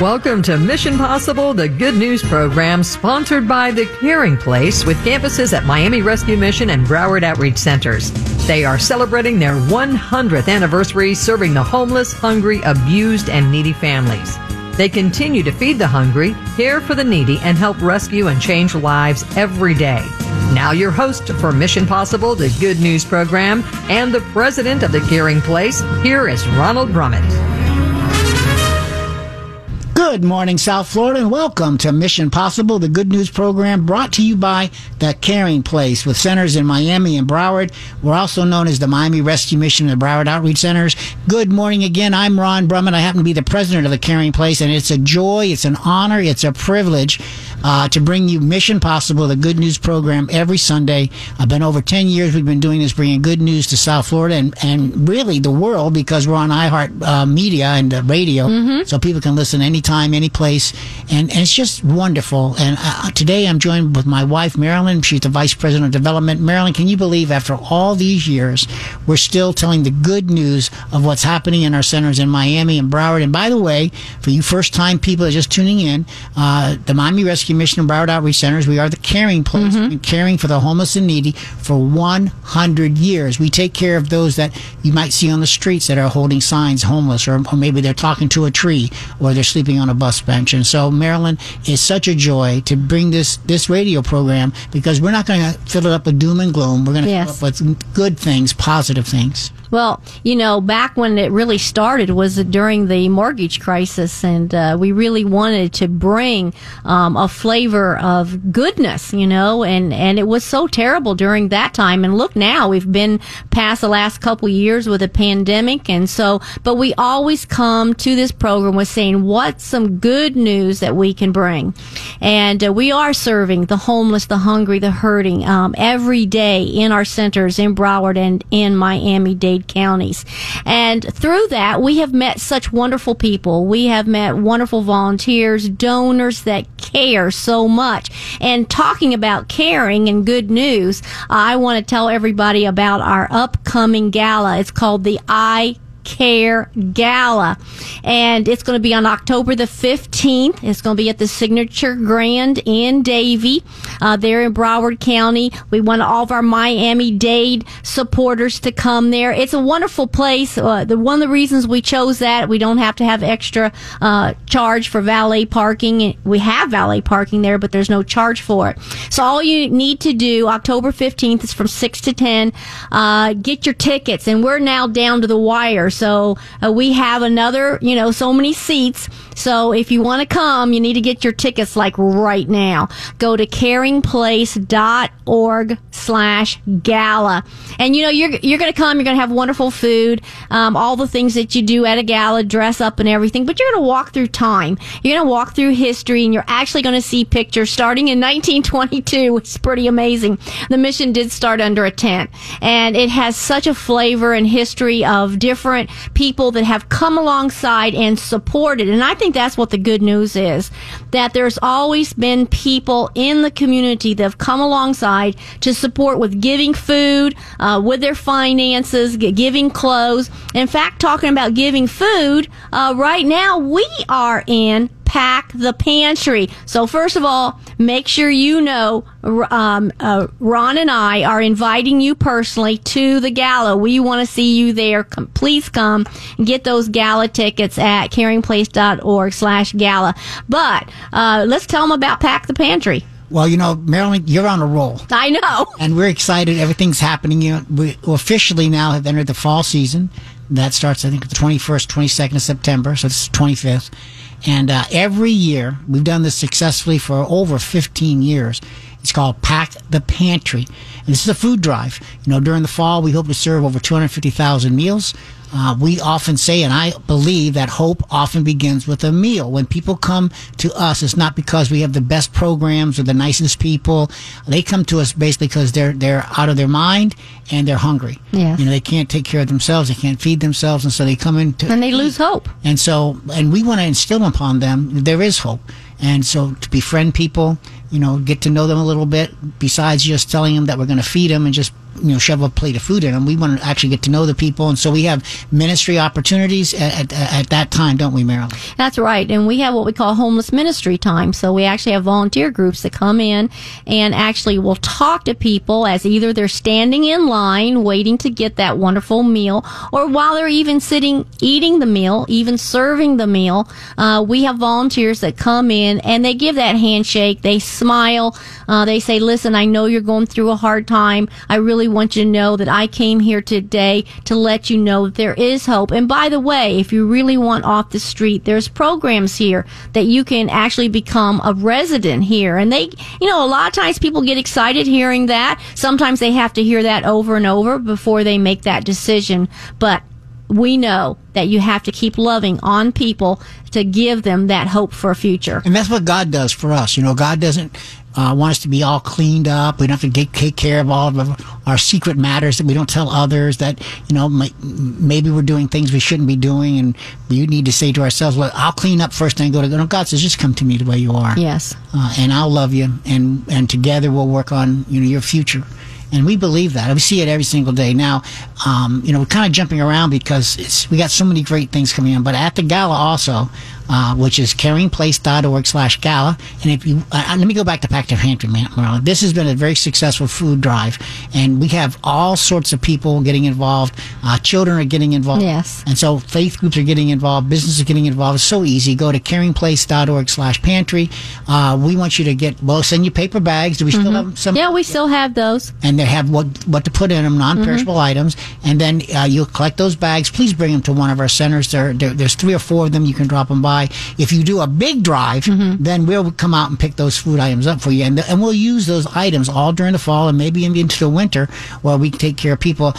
Welcome to Mission Possible, the good news program sponsored by The Caring Place with campuses at Miami Rescue Mission and Broward Outreach Centers. They are celebrating their 100th anniversary serving the homeless, hungry, abused, and needy families. They continue to feed the hungry, care for the needy, and help rescue and change lives every day. Now, your host for Mission Possible, the Good News program, and the president of the Caring Place, here is Ronald Brummett. Good morning, South Florida, and welcome to Mission Possible, the good news program brought to you by The Caring Place with centers in Miami and Broward. We're also known as the Miami Rescue Mission and the Broward Outreach Centers. Good morning again. I'm Ron Brummett. I happen to be the president of The Caring Place, and it's a joy, it's an honor, it's a privilege uh, to bring you Mission Possible, the good news program every Sunday. I've been over 10 years. We've been doing this, bringing good news to South Florida and, and really the world because we're on iHeart uh, Media and uh, radio, mm-hmm. so people can listen anytime anytime, any place, and, and it's just wonderful. And uh, today I'm joined with my wife, Marilyn. She's the Vice President of Development. Marilyn, can you believe after all these years, we're still telling the good news of what's happening in our centers in Miami and Broward? And by the way, for you first time people that are just tuning in, uh, the Miami Rescue Mission and Broward Outreach Centers, we are the caring place, mm-hmm. caring for the homeless and needy for 100 years. We take care of those that you might see on the streets that are holding signs homeless, or, or maybe they're talking to a tree, or they're sleeping on a bus bench. And so, Marilyn, it's such a joy to bring this, this radio program because we're not going to fill it up with doom and gloom. We're going to yes. fill it up with good things, positive things. Well, you know, back when it really started was during the mortgage crisis, and uh, we really wanted to bring um, a flavor of goodness, you know, and, and it was so terrible during that time. And look now, we've been past the last couple years with a pandemic, and so, but we always come to this program with saying what's some good news that we can bring. And uh, we are serving the homeless, the hungry, the hurting um, every day in our centers in Broward and in Miami Dade counties. And through that, we have met such wonderful people. We have met wonderful volunteers, donors that care so much. And talking about caring and good news, I want to tell everybody about our upcoming gala. It's called the I Care Gala. And it's going to be on October the 15th. It's going to be at the Signature Grand in Davie, uh, there in Broward County. We want all of our Miami Dade supporters to come there. It's a wonderful place. Uh, the, one of the reasons we chose that, we don't have to have extra uh, charge for valet parking. We have valet parking there, but there's no charge for it. So all you need to do, October 15th, is from 6 to 10. Uh, get your tickets. And we're now down to the wire. So uh, we have another, you know, so many seats. So if you want to come, you need to get your tickets like right now. Go to caringplace.org slash gala. And you know, you're, you're going to come, you're going to have wonderful food, um, all the things that you do at a gala, dress up and everything, but you're going to walk through time. You're going to walk through history and you're actually going to see pictures starting in 1922. It's pretty amazing. The mission did start under a tent and it has such a flavor and history of different people that have come alongside and supported. And I think that's what the good news is. That there's always been people in the community that have come alongside to support with giving food, uh, with their finances, giving clothes. In fact, talking about giving food, uh, right now we are in pack the pantry. So first of all, make sure you know um, uh, Ron and I are inviting you personally to the gala. We want to see you there. Come, please come and get those gala tickets at caringplace.org slash gala. But uh, let's tell them about Pack the Pantry. Well, you know, Marilyn, you're on a roll. I know. And we're excited. Everything's happening. You know, we officially now have entered the fall season. That starts, I think, the 21st, 22nd of September. So it's 25th. And uh, every year, we've done this successfully for over 15 years. It's called Pack the Pantry. And this is a food drive. You know, during the fall, we hope to serve over 250,000 meals. Uh, we often say, and I believe that hope often begins with a meal. When people come to us, it's not because we have the best programs or the nicest people. They come to us basically because they're they're out of their mind and they're hungry. Yeah. You know, they can't take care of themselves. They can't feed themselves, and so they come in to and they lose hope. And so, and we want to instill upon them there is hope. And so to befriend people, you know, get to know them a little bit, besides just telling them that we're going to feed them and just you know shove a plate of food in them. We want to actually get to know the people, and so we have ministry opportunities at, at, at that time, don't we, Marilyn? That's right. And we have what we call homeless ministry time. So we actually have volunteer groups that come in and actually will talk to people as either they're standing in line waiting to get that wonderful meal or while they're even sitting eating the meal, even serving the meal. Uh, we have volunteers that come in and they give that handshake. They smile. Uh, they say, listen, I know you're going through a hard time. I really want you to know that I came here today to let you know that there is hope. And by the way, if you really want off the street, there's programs here that you can actually become a resident here. And they, you know, a lot of times people get excited hearing that. Sometimes they have to hear that over and over before they make that decision. But we know that you have to keep loving on people to give them that hope for a future. And that's what God does for us. You know, God doesn't uh, want us to be all cleaned up. We don't have to take, take care of all of our secret matters that we don't tell others. That you know, may, maybe we're doing things we shouldn't be doing, and we need to say to ourselves, "Well, I'll clean up first, and go to God." No, God says, "Just come to me the way you are." Yes. Uh, and I'll love you, and and together we'll work on you know your future and we believe that. We see it every single day. Now, um, you know, we're kind of jumping around because we got so many great things coming in. But at the gala also, uh, which is caringplace.org slash gala. And if you, uh, let me go back to Pack to Pantry, Marilyn. This has been a very successful food drive, and we have all sorts of people getting involved. Uh, children are getting involved. Yes. And so faith groups are getting involved. Businesses are getting involved. It's so easy. Go to caringplace.org slash pantry. Uh, we want you to get, well, send you paper bags. Do we still mm-hmm. have some? Yeah, we still have those. And they have what, what to put in them, non-perishable mm-hmm. items. And then uh, you'll collect those bags. Please bring them to one of our centers. There, there, there's three or four of them. You can drop them by. If you do a big drive, mm-hmm. then we'll come out and pick those food items up for you. And, and we'll use those items all during the fall and maybe into the winter while we take care of people.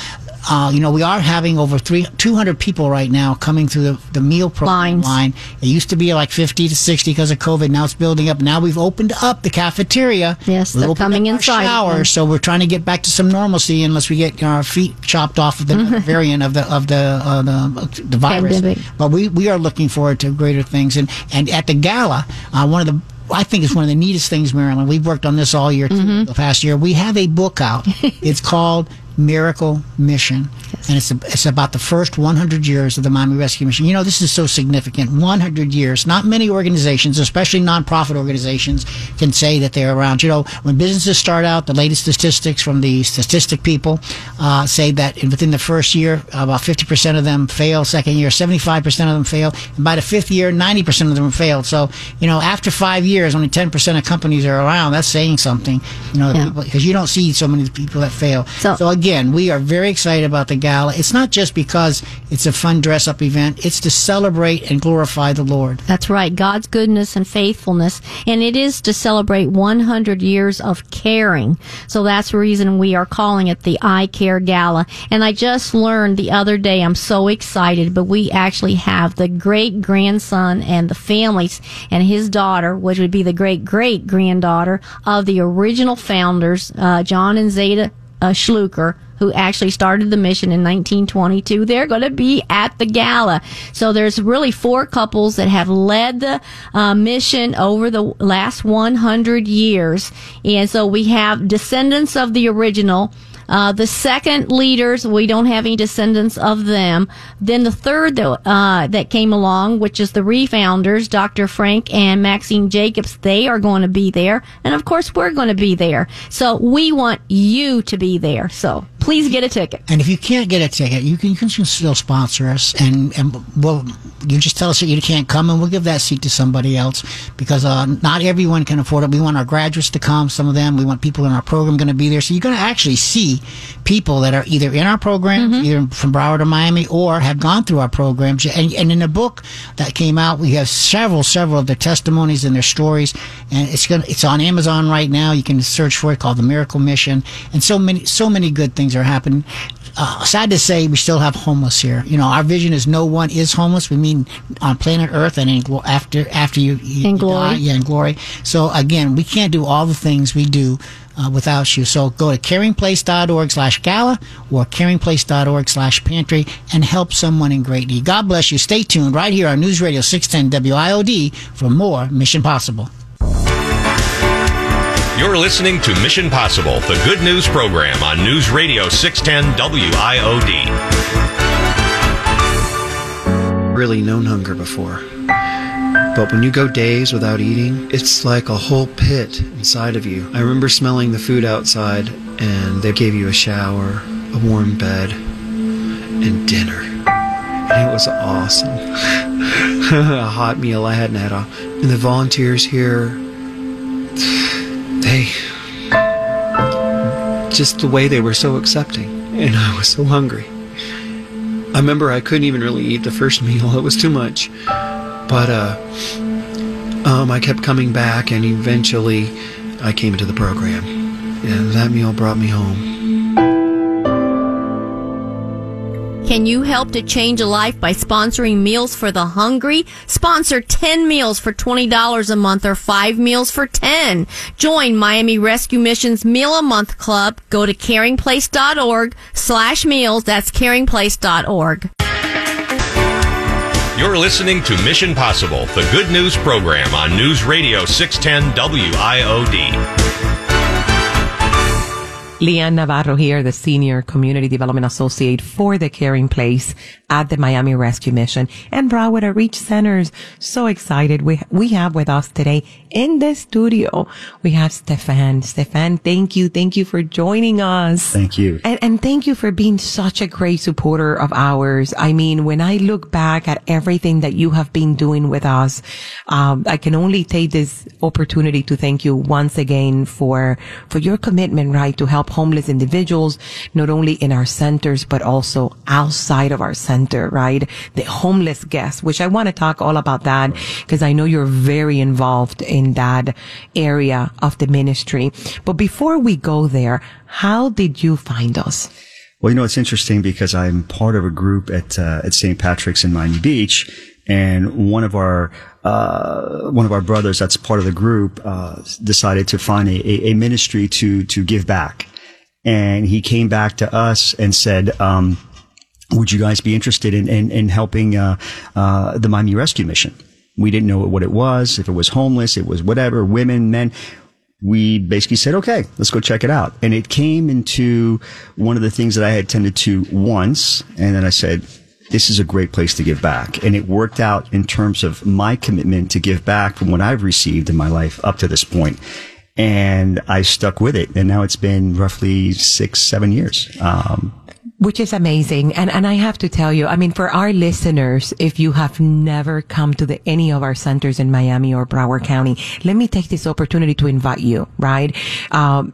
Uh, you know, we are having over three, 200 people right now coming through the, the meal program line. It used to be like 50 to 60 because of COVID. Now it's building up. Now we've opened up the cafeteria. Yes, they're coming inside. Shower, so we're trying to get back to some normalcy unless we get our feet chopped off of the variant of the of the uh, the, the virus. Pandemic. But we, we are looking forward to greater things. And and at the gala, uh, one of the I think it's one of the neatest things, Marilyn. We've worked on this all year, mm-hmm. the past year. We have a book out. it's called Miracle Mission. Yes. And it's, a, it's about the first 100 years of the Miami Rescue Mission. You know, this is so significant. 100 years. Not many organizations, especially nonprofit organizations, can say that they're around. You know, when businesses start out, the latest statistics from the statistic people uh, say that within the first year, about 50% of them fail. Second year, 75% of them fail. And by the fifth year, 90% of them failed. So, you know, after five years, only 10% of companies are around. That's saying something, you know, because yeah. you don't see so many people that fail. So, so again, again, we are very excited about the gala. It's not just because it's a fun dress up event, it's to celebrate and glorify the Lord. That's right. God's goodness and faithfulness. And it is to celebrate 100 years of caring. So that's the reason we are calling it the I Care Gala. And I just learned the other day, I'm so excited, but we actually have the great grandson and the families and his daughter, which would be the great great granddaughter of the original founders, uh, John and Zeta uh, Schluker, who actually started the mission in 1922. They're going to be at the gala. So there's really four couples that have led the uh, mission over the last 100 years. And so we have descendants of the original uh, the second leaders, we don't have any descendants of them. Then the third that, uh, that came along, which is the refounders, Dr. Frank and Maxine Jacobs, they are going to be there. And of course, we're going to be there. So we want you to be there. So please get a ticket. And if you can't get a ticket, you can, you can still sponsor us. And, and well, you just tell us that you can't come and we'll give that seat to somebody else because uh, not everyone can afford it. We want our graduates to come, some of them. We want people in our program going to be there. So you're going to actually see people that are either in our program, mm-hmm. either from Broward or Miami, or have gone through our programs. And, and in the book that came out, we have several, several of their testimonies and their stories. And it's going it's on Amazon right now. You can search for it called The Miracle Mission. And so many, so many good things are happening. Uh, sad to say, we still have homeless here. You know, our vision is no one is homeless. We mean on planet Earth and in, after after you, you in glory, die, yeah, in glory. So again, we can't do all the things we do uh, without you. So go to caringplace.org slash gala or caringplace.org slash pantry and help someone in great need. God bless you. Stay tuned right here on News Radio 610 WIOD for more Mission Possible. You're listening to Mission Possible, the good news program on News Radio 610 WIOD. Really known hunger before. But when you go days without eating, it's like a whole pit inside of you. I remember smelling the food outside, and they gave you a shower, a warm bed, and dinner. And it was awesome. a hot meal I hadn't had. A, And the volunteers here, Just the way they were so accepting. And I was so hungry. I remember I couldn't even really eat the first meal, it was too much. But uh, um, I kept coming back, and eventually I came into the program. And that meal brought me home. Can you help to change a life by sponsoring Meals for the Hungry? Sponsor 10 meals for $20 a month or 5 meals for 10. Join Miami Rescue Mission's Meal a Month Club. Go to caringplace.org slash meals. That's caringplace.org. You're listening to Mission Possible, the good news program on News Radio 610 WIOD. Leanne Navarro here, the Senior Community Development Associate for the Caring Place at the Miami Rescue Mission and Broward Reach Centers. So excited. We, we have with us today in the studio, we have Stephan. Stephan, thank you. Thank you for joining us. Thank you. And, and thank you for being such a great supporter of ours. I mean, when I look back at everything that you have been doing with us, um, I can only take this opportunity to thank you once again for, for your commitment, right, to help homeless individuals, not only in our centers, but also outside of our center, right? The homeless guests, which I want to talk all about that because I know you're very involved in that area of the ministry. But before we go there, how did you find us? Well, you know, it's interesting because I'm part of a group at, uh, at St. Patrick's in Miami Beach. And one of our, uh, one of our brothers that's part of the group, uh, decided to find a, a, ministry to, to give back. And he came back to us and said, um, would you guys be interested in, in, in helping, uh, uh, the Miami Rescue Mission? We didn't know what it was, if it was homeless, it was whatever, women, men we basically said, okay, let's go check it out. And it came into one of the things that I had tended to once. And then I said, this is a great place to give back. And it worked out in terms of my commitment to give back from what I've received in my life up to this point. And I stuck with it. And now it's been roughly six, seven years. Um, which is amazing. And, and I have to tell you, I mean, for our listeners, if you have never come to the, any of our centers in Miami or Broward County, let me take this opportunity to invite you, right? Um,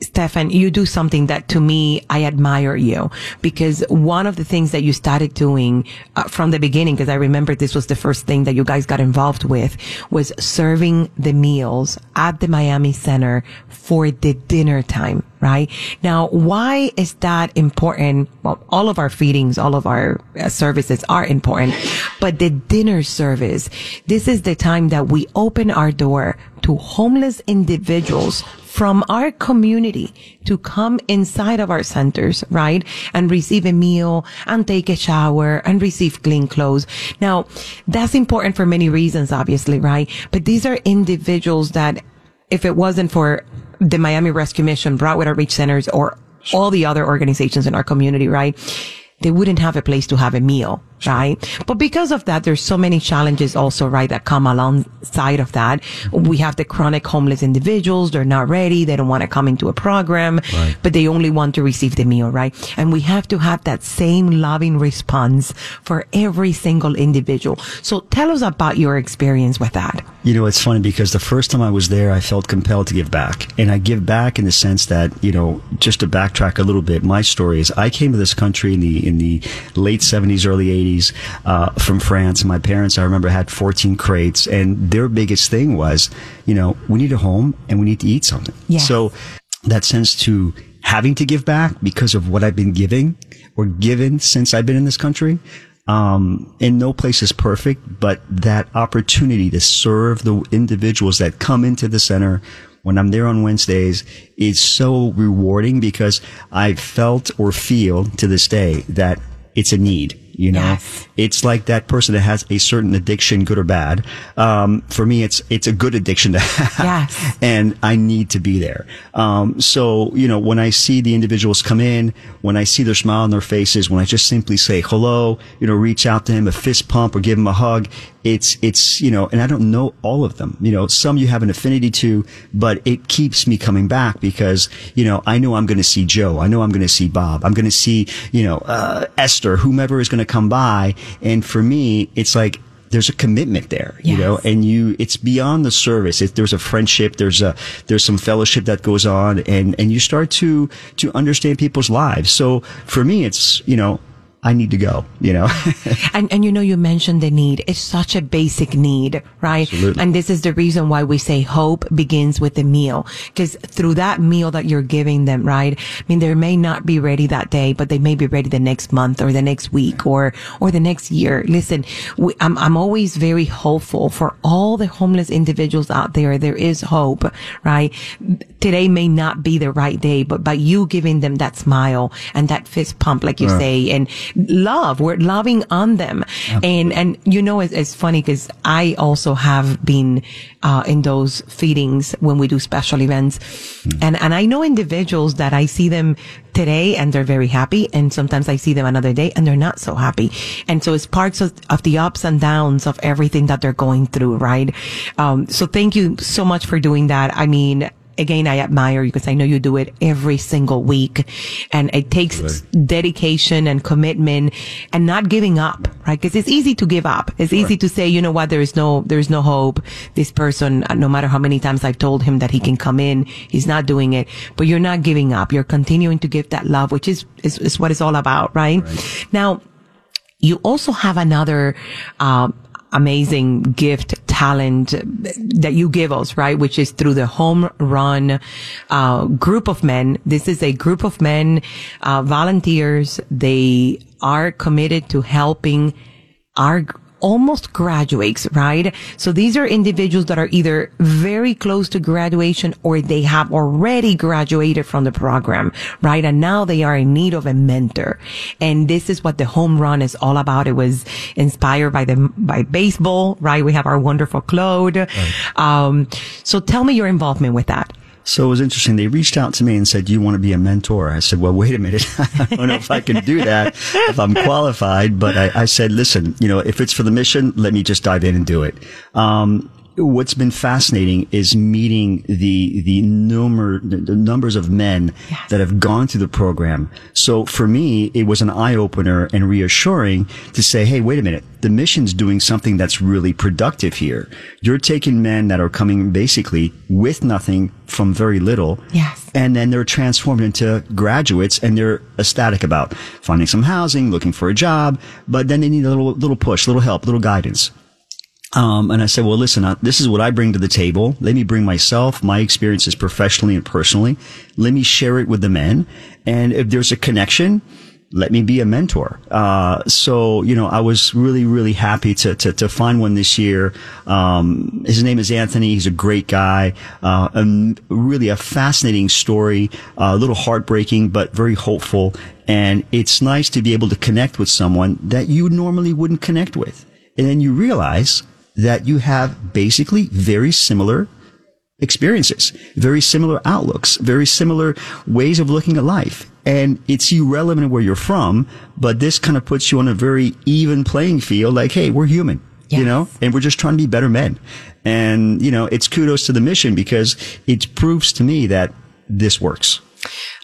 Stephan, you do something that to me, I admire you because one of the things that you started doing uh, from the beginning, because I remember this was the first thing that you guys got involved with was serving the meals at the Miami Center for the dinner time, right? Now, why is that important? Well, all of our feedings, all of our uh, services are important, but the dinner service, this is the time that we open our door to homeless individuals from our community to come inside of our centers, right? And receive a meal and take a shower and receive clean clothes. Now, that's important for many reasons, obviously, right? But these are individuals that if it wasn't for the Miami Rescue Mission, Broward Outreach Centers, or all the other organizations in our community, right? They wouldn't have a place to have a meal right? But because of that, there's so many challenges also, right, that come alongside of that. We have the chronic homeless individuals. They're not ready. They don't want to come into a program, right. but they only want to receive the meal, right? And we have to have that same loving response for every single individual. So tell us about your experience with that. You know, it's funny because the first time I was there, I felt compelled to give back. And I give back in the sense that, you know, just to backtrack a little bit, my story is I came to this country in the, in the late 70s, early 80s uh, from France. My parents, I remember, had 14 crates, and their biggest thing was, you know, we need a home and we need to eat something. Yeah. So that sense to having to give back because of what I've been giving or given since I've been in this country. Um, and no place is perfect, but that opportunity to serve the individuals that come into the center when I'm there on Wednesdays is so rewarding because I felt or feel to this day that it's a need You know, Yes. it's like that person that has a certain addiction, good or bad. Um, for me, it's, it's a good addiction to have. Yes. And I need to be there. Um, so, you know, when I see the individuals come in, when I see their smile on their faces, when I just simply say hello, you know, reach out to him, a fist pump or give him a hug, it's, it's, you know, and I don't know all of them. You know, some you have an affinity to, but it keeps me coming back because, you know, I know I'm going to see Joe. I know I'm going to see Bob. I'm going to see, you know, uh, Esther, whomever is going to come by. And for me, it's like, there's a commitment there, you Yes. know, and you, it's beyond the service. It, there's a friendship, there's a, there's some fellowship that goes on and, and you start to, to understand people's lives. So for me, it's, you know, I need to go, you know? And, and you know, you mentioned the need. It's such a basic need, right? Absolutely. And this is the reason why we say hope begins with the meal. Cause through that meal that you're giving them, right? I mean, they may not be ready that day, but they may be ready the next month or the next week or, or the next year. Listen, we, I'm, I'm always very hopeful for all the homeless individuals out there. There is hope, right? Today may not be the right day, but by you giving them that smile and that fist pump, like you say, and love, we're loving on them. And, and you know, it's, it's funny because I also have been, uh, in those feedings when we do special events. And, and I know individuals that I see them today and they're very happy. And sometimes I see them another day and they're not so happy. And so it's parts of, of the ups and downs of everything that they're going through, right? Um, so thank you so much for doing that. I mean, again, I admire you because I know you do it every single week and it takes dedication and commitment and not giving up, right? Because it's easy to give up. It's easy to say, you know what? There is no, there is no hope. This person, uh, no matter how many times I've told him that he can come in, he's not doing it, but you're not giving up. You're continuing to give that love, which is, is, is what it's all about, right? Now, you also have another, um, amazing gift talent that you give us, right? Which is through the home run, uh, group of men. This is a group of men, uh, volunteers. They are committed to helping our almost graduates, right? So these are individuals that are either very close to graduation or they have already graduated from the program, right? And now they are in need of a mentor. And this is what the home run is all about. It was inspired by the, by baseball, right? We have our wonderful Claude. Um, so tell me your involvement with that. So it was interesting. They reached out to me and said, do you want to be a mentor? I said, well, wait a minute. I don't know if I can do that, if I'm qualified. But I, I said, listen, you know, if it's for the mission, let me just dive in and do it. Um, what's been fascinating is meeting the the number the numbers of men that have gone through the program. So for me, it was an eye opener and reassuring to say, "Hey, wait a minute. The mission's doing something that's really productive here. You're taking men that are coming basically with nothing from very little, Yes. and then they're transformed into graduates and they're ecstatic about finding some housing, looking for a job, but then they need a little little push, little help, little guidance." Um, and I said, well, listen, uh, this is what I bring to the table. Let me bring myself, my experiences professionally and personally. Let me share it with the men. And if there's a connection, let me be a mentor. Uh, so, you know, I was really, really happy to, to, to find one this year. Um, his name is Anthony. He's a great guy. Uh, and really a fascinating story, uh, a little heartbreaking, but very hopeful. And it's nice to be able to connect with someone that you normally wouldn't connect with. And then you realize that you have basically very similar experiences, very similar outlooks, very similar ways of looking at life. And it's irrelevant where you're from, but this kind of puts you on a very even playing field. Like, hey, we're human, you know, and we're just trying to be better men. And, you know, it's kudos to the mission because it proves to me that this works.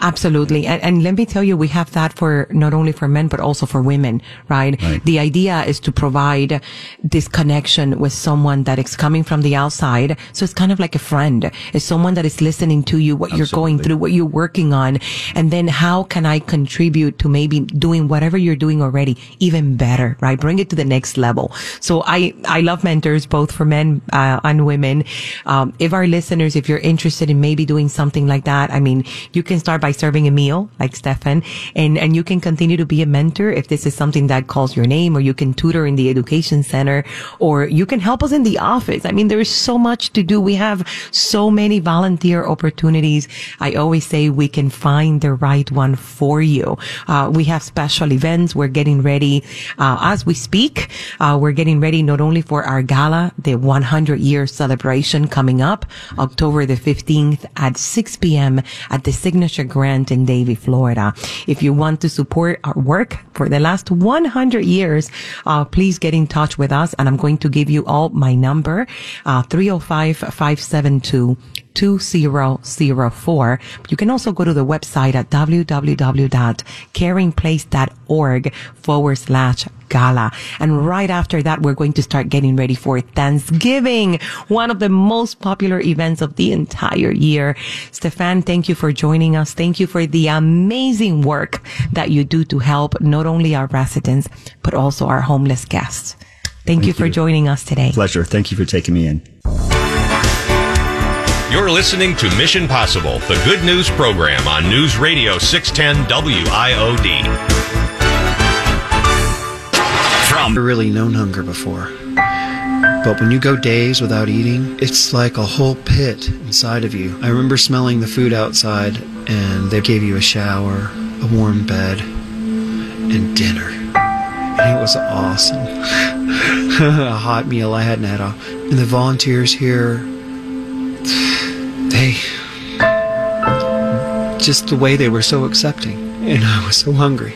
Absolutely. And, and let me tell you, we have that for not only for men, but also for women, right? Right. The idea is to provide this connection with someone that is coming from the outside. So it's kind of like a friend. It's someone that is listening to you, what you're going through, what you're working on. And then how can I contribute to maybe doing whatever you're doing already even better, right? Bring it to the next level. So I, I love mentors, both for men uh, and women. Um, if our listeners, if you're interested in maybe doing something like that, I mean, you can start by serving a meal like Stephan and, and you can continue to be a mentor if this is something that calls your name or you can tutor in the education center or you can help us in the office. I mean, there is so much to do. We have so many volunteer opportunities. I always say we can find the right one for you. Uh, we have special events. We're getting ready, uh, as we speak. Uh, we're getting ready not only for our gala, the 100 year celebration coming up October the 15th at 6 p.m. at the Signature Grand in Davie, Florida. If you want to support our work for the last 100 years, uh, please get in touch with us and I'm going to give you all my number, uh, 305-572 2004. You can also go to the website at www.caringplace.org forward slash gala. And right after that, we're going to start getting ready for Thanksgiving, one of the most popular events of the entire year. Stephan, thank you for joining us. Thank you for the amazing work that you do to help not only our residents, but also our homeless guests. Thank, thank you for you. joining us today. Pleasure. Thank you for taking me in. You're listening to Mission Possible, the good news program on News Radio 610 WIOD. From really known hunger before. But when you go days without eating, it's like a whole pit inside of you. I remember smelling the food outside, and they gave you a shower, a warm bed, and dinner. And it was awesome. a hot meal I hadn't had. A, And the volunteers here just the way they were so accepting and I was so hungry.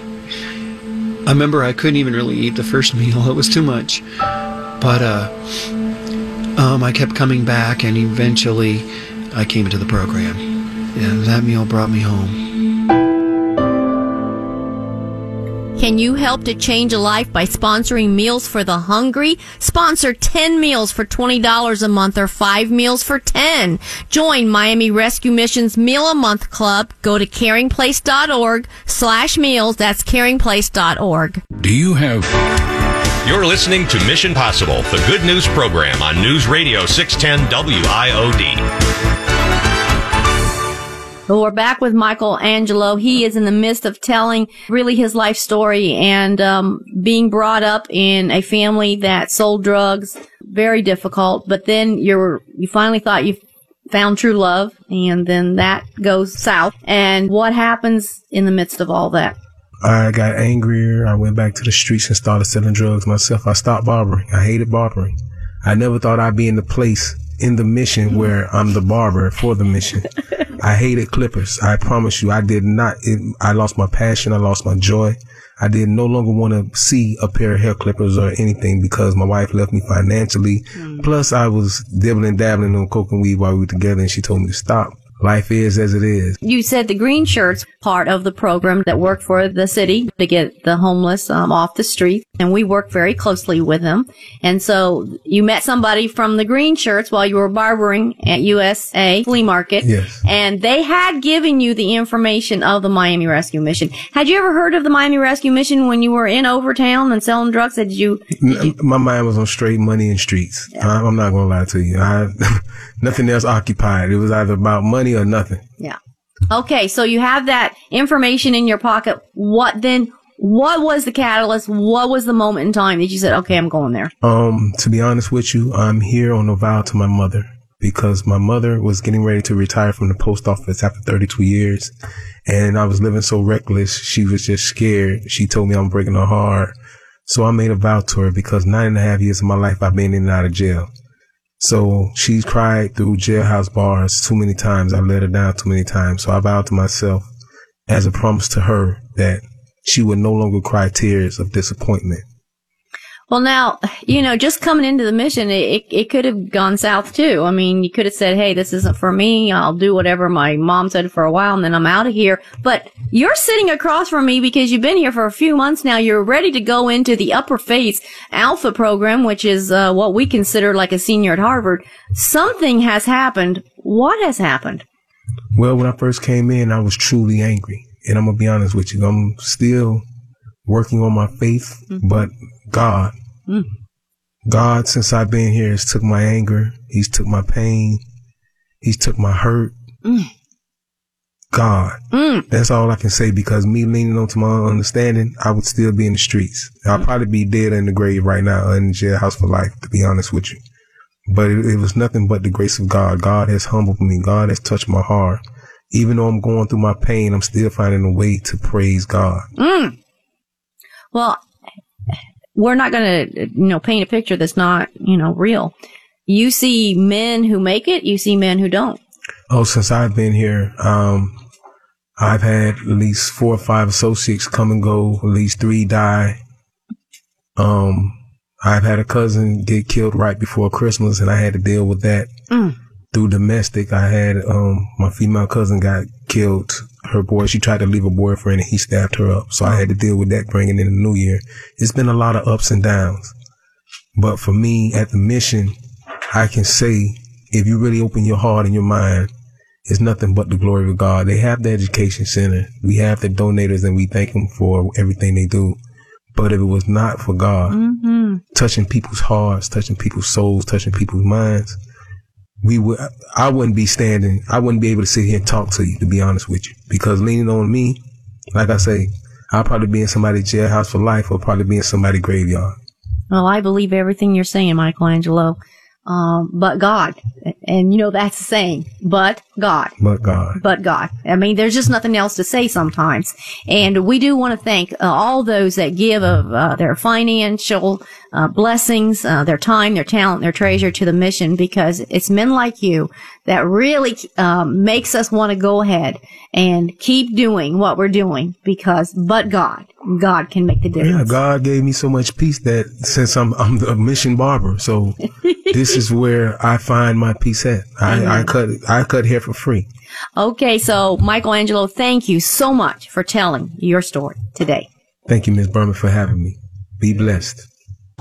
I remember I couldn't even really eat the first meal. It was too much. But uh um I kept coming back and eventually I came into the program. And that meal brought me home. Can you help to change a life by sponsoring Meals for the Hungry? Sponsor 10 meals for $20 a month or 5 meals for 10. Join Miami Rescue Mission's Meal a Month Club. Go to caringplace.org slash meals. That's caringplace.org. Do you have... You're listening to Mission Possible, the good news program on News Radio 610 WIOD. Well, we're back with Michael Angelo. He is in the midst of telling really his life story and um, being brought up in a family that sold drugs. Very difficult. But then you're you finally thought you found true love, and then that goes south. And what happens in the midst of all that? I got angrier. I went back to the streets and started selling drugs myself. I stopped barbering. I hated barbering. I never thought I'd be in the place in the mission where I'm the barber for the mission. I hated clippers. I promise you, I did not. It, I lost my passion. I lost my joy. I did no longer want to see a pair of hair clippers or anything because my wife left me financially. Mm. Plus, I was dibbling dabbling on coke and weed while we were together, and she told me to stop life is as it is. You said the green shirts part of the program that worked for the city to get the homeless um, off the street, and we worked very closely with them. And so you met somebody from the green shirts while you were barbering at USA flea market. Yes. And they had given you the information of the Miami Rescue Mission. Had you ever heard of the Miami Rescue Mission when you were in Overtown and selling drugs? Did you? Did you... My mind was on straight money and streets. Yeah. I'm not going to lie to you. I, nothing else occupied. It was either about money or nothing. Yeah. Okay, so you have that information in your pocket. What then? What was the catalyst? What was the moment in time that you said, "Okay, I'm going there"? Um, to be honest with you, I'm here on a vow to my mother because my mother was getting ready to retire from the post office after 32 years, and I was living so reckless. She was just scared. She told me I'm breaking her heart, so I made a vow to her because nine and a half years of my life I've been in and out of jail. So she's cried through jailhouse bars too many times. I let her down too many times. So I vowed to myself as a promise to her that she would no longer cry tears of disappointment. Well, now, you know, just coming into the mission, it, it could have gone south too. I mean, you could have said, Hey, this isn't for me. I'll do whatever my mom said for a while and then I'm out of here. But you're sitting across from me because you've been here for a few months now. You're ready to go into the upper phase alpha program, which is uh, what we consider like a senior at Harvard. Something has happened. What has happened? Well, when I first came in, I was truly angry. And I'm going to be honest with you. I'm still working on my faith, mm-hmm. but God. Mm. God, since I've been here, has took my anger. He's took my pain. He's took my hurt. Mm. God. That's all I can say because me leaning onto my understanding, I would still be in the streets. I'll probably be dead in the grave right now in the jailhouse for life, to be honest with you. But it, it was nothing but the grace of God. God has humbled me. God has touched my heart. Even though I'm going through my pain, I'm still finding a way to praise God. Well, we're not going to, you know, paint a picture that's not, you know, real. You see men who make it, you see men who don't. Oh, since I've been here, um, I've had at least four or five associates come and go, at least three die. Um, I've had a cousin get killed right before Christmas and I had to deal with that through domestic. I had, um, my female cousin got killed. Her boy, she tried to leave a boyfriend and he stabbed her up. So I had to deal with that bringing in the new year. It's been a lot of ups and downs. But for me at the mission, I can say if you really open your heart and your mind, it's nothing but the glory of God. They have the education center. We have the donators and we thank them for everything they do. But if it was not for God touching people's hearts, touching people's souls, touching people's minds, we would, I wouldn't be standing, I wouldn't be able to sit here and talk to you, to be honest with you. Because leaning on me, like I say, I'll probably be in somebody's jailhouse for life or probably be in somebody's graveyard. Well, I believe everything you're saying, Michelangelo. Um, but God. And you know, that's the saying, but God. But God. but God. I mean, there's just nothing else to say sometimes. And we do want to thank uh, all those that give of uh, their financial uh, blessings, uh, their time, their talent, their treasure to the mission because it's men like you that really um, makes us want to go ahead and keep doing what we're doing because but God, God can make the Yeah, difference. God gave me so much peace that since I'm I'm the mission barber, so this is where I find my peace at. I, I cut I cut hair for free. Okay, so Michelangelo, thank you so much for telling your story today. Thank you, Miss Berman, for having me. Be blessed.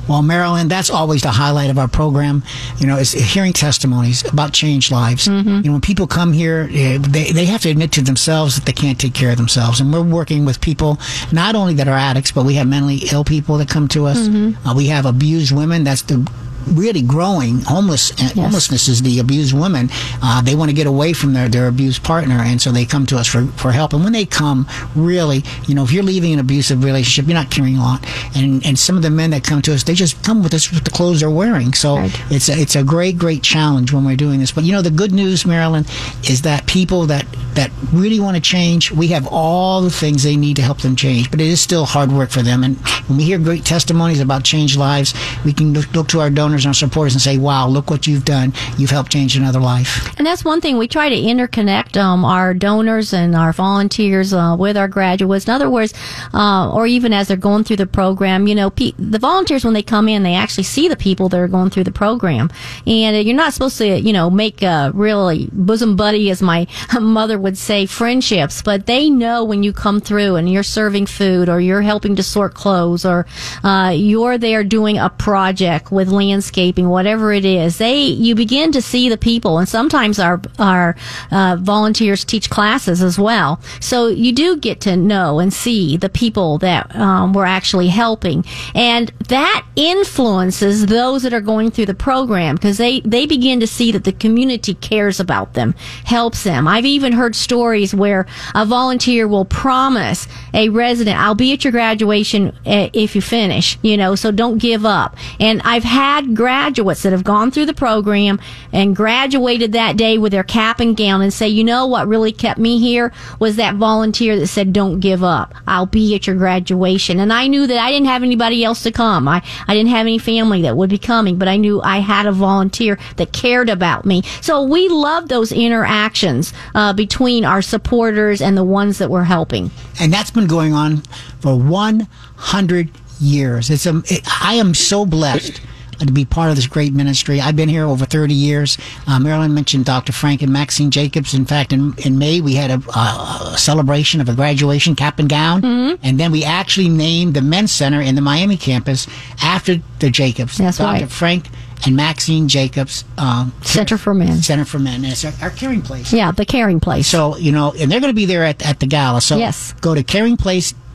Well, Marilyn, that's always the highlight of our program. You know, is hearing testimonies about changed lives. You know, when people come here, eh, they, they have to admit to themselves that they can't take care of themselves. And we're working with people, not only that are addicts, but we have mentally ill people that come to us. Uh, we have abused women. That's the really growing. Homeless uh, homelessness is the abused women uh, they want to get away from their, their abused partner and so they come to us for, for help. And when they come really you know if you're leaving an abusive relationship you're not carrying on and and some of the men that come to us they just come with us with the clothes they're wearing. So it's a, it's a great great challenge when we're doing this. But you know the good news Marilyn is that people that that really want to change we have all the things they need to help them change. But it is still hard work for them. And when we hear great testimonies about changed lives we can look, look to our donors and our supporters and say wow look what you've done. You've helped change another life. And that's one thing. We try to interconnect um, our donors and our volunteers uh, with our graduates. In other words, uh, or even as they're going through the program, you know, pe- the volunteers when they come in, they actually see the people that are going through the program, and uh, you're not supposed to, you know, make a really bosom buddy, as my mother would say, friendships, but they know when you come through and you're serving food or you're helping to sort clothes or uh, you're there doing a project with landscaping, whatever it is. They you begin to see the people, and sometimes our our uh, volunteers teach classes as well. So you do get to know and see the people that um, we're actually helping, and that influences those that are going through the program because they they begin to see that the community cares about them, helps them. I've even heard stories where a volunteer will promise a resident, "I'll be at your graduation uh, if you finish," you know, so don't give up. And I've had graduates that have gone through the program and graduated that day with their cap and gown and say, you know what really kept me here was that volunteer that said, don't give up. I'll be at your graduation. And I knew that I didn't have anybody else to come. I, I didn't have any family that would be coming, but I knew I had a volunteer that cared about me. So we love those interactions uh, between our supporters and the ones that we're helping. and that's been going on for 100 years. It's a, it, I am so blessed to be part of this great ministry. I've been here over 30 years. Uh, Marilyn mentioned Dr. Frank and Maxine Jacobs. In fact, in, in May, we had a, a celebration of a graduation cap and gown. And then we actually named the men's center in the Miami campus after the Jacobs. That's Dr. right. Frank and Maxine Jacobs. Um, Center for Men. Center for Men. And it's our, our caring place. Yeah, the caring place. So, you know, and they're going to be there at, at the gala. So Yes. go to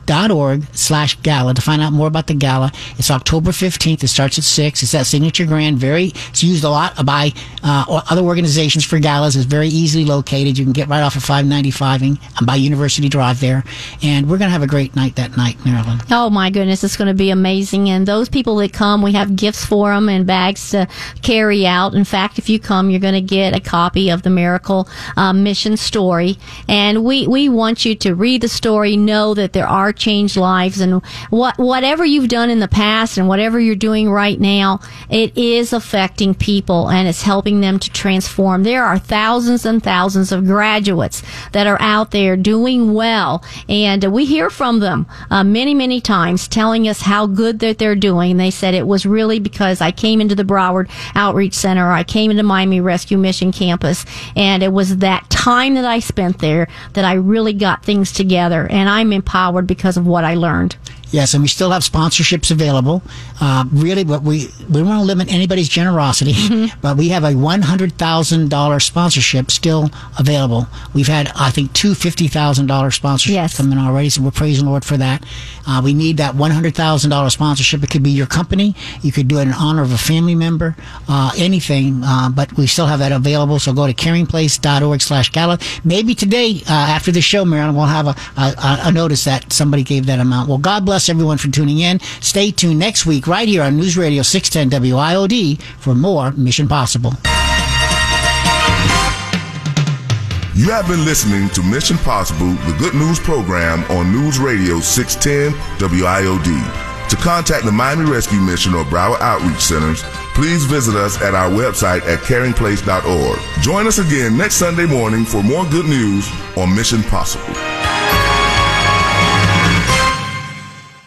caringplace.org slash gala to find out more about the gala. It's October 15th. It starts at 6. It's that signature grand. Very, it's used a lot by uh, other organizations for galas. It's very easily located. You can get right off of 595 and by University Drive there. And we're going to have a great night that night, Marilyn. Oh my goodness, it's going to be amazing. And those people that come, we have gifts for them and bags to carry out. In fact, if you come, you're going to get a copy of the Miracle uh, Mission story. And we, we want you to read the story, know that there are changed lives. And what, whatever you've done in the past and whatever you're doing right now, it is affecting people and it's helping them to transform. There are thousands and thousands of graduates that are out there doing well. And we hear from them uh, many, many times telling us how good that they're doing. They said it was really because I came into the Broward Outreach Center, I came into Miami Rescue Mission Campus, and it was that time that I spent there that I really got things together, and I'm empowered because of what I learned. Yes, and we still have sponsorships available. Uh, really, but we we don't want to limit anybody's generosity, mm-hmm. but we have a one hundred thousand dollar sponsorship still available. We've had I think two fifty thousand dollar sponsorships yes. come in already, so we're praising the Lord for that. Uh, we need that one hundred thousand dollar sponsorship. It could be your company, you could do it in honor of a family member, uh, anything. Uh, but we still have that available. So go to caringplace.org/gala. Maybe today uh, after the show, Marilyn, we'll have a, a, a notice that somebody gave that amount. Well, God bless everyone for tuning in. Stay tuned next week right here on News Radio 610 WIOD for more Mission Possible. You have been listening to Mission Possible, the good news program on News Radio 610 WIOD. To contact the Miami Rescue Mission or Broward Outreach Centers, please visit us at our website at caringplace.org. Join us again next Sunday morning for more good news on Mission Possible.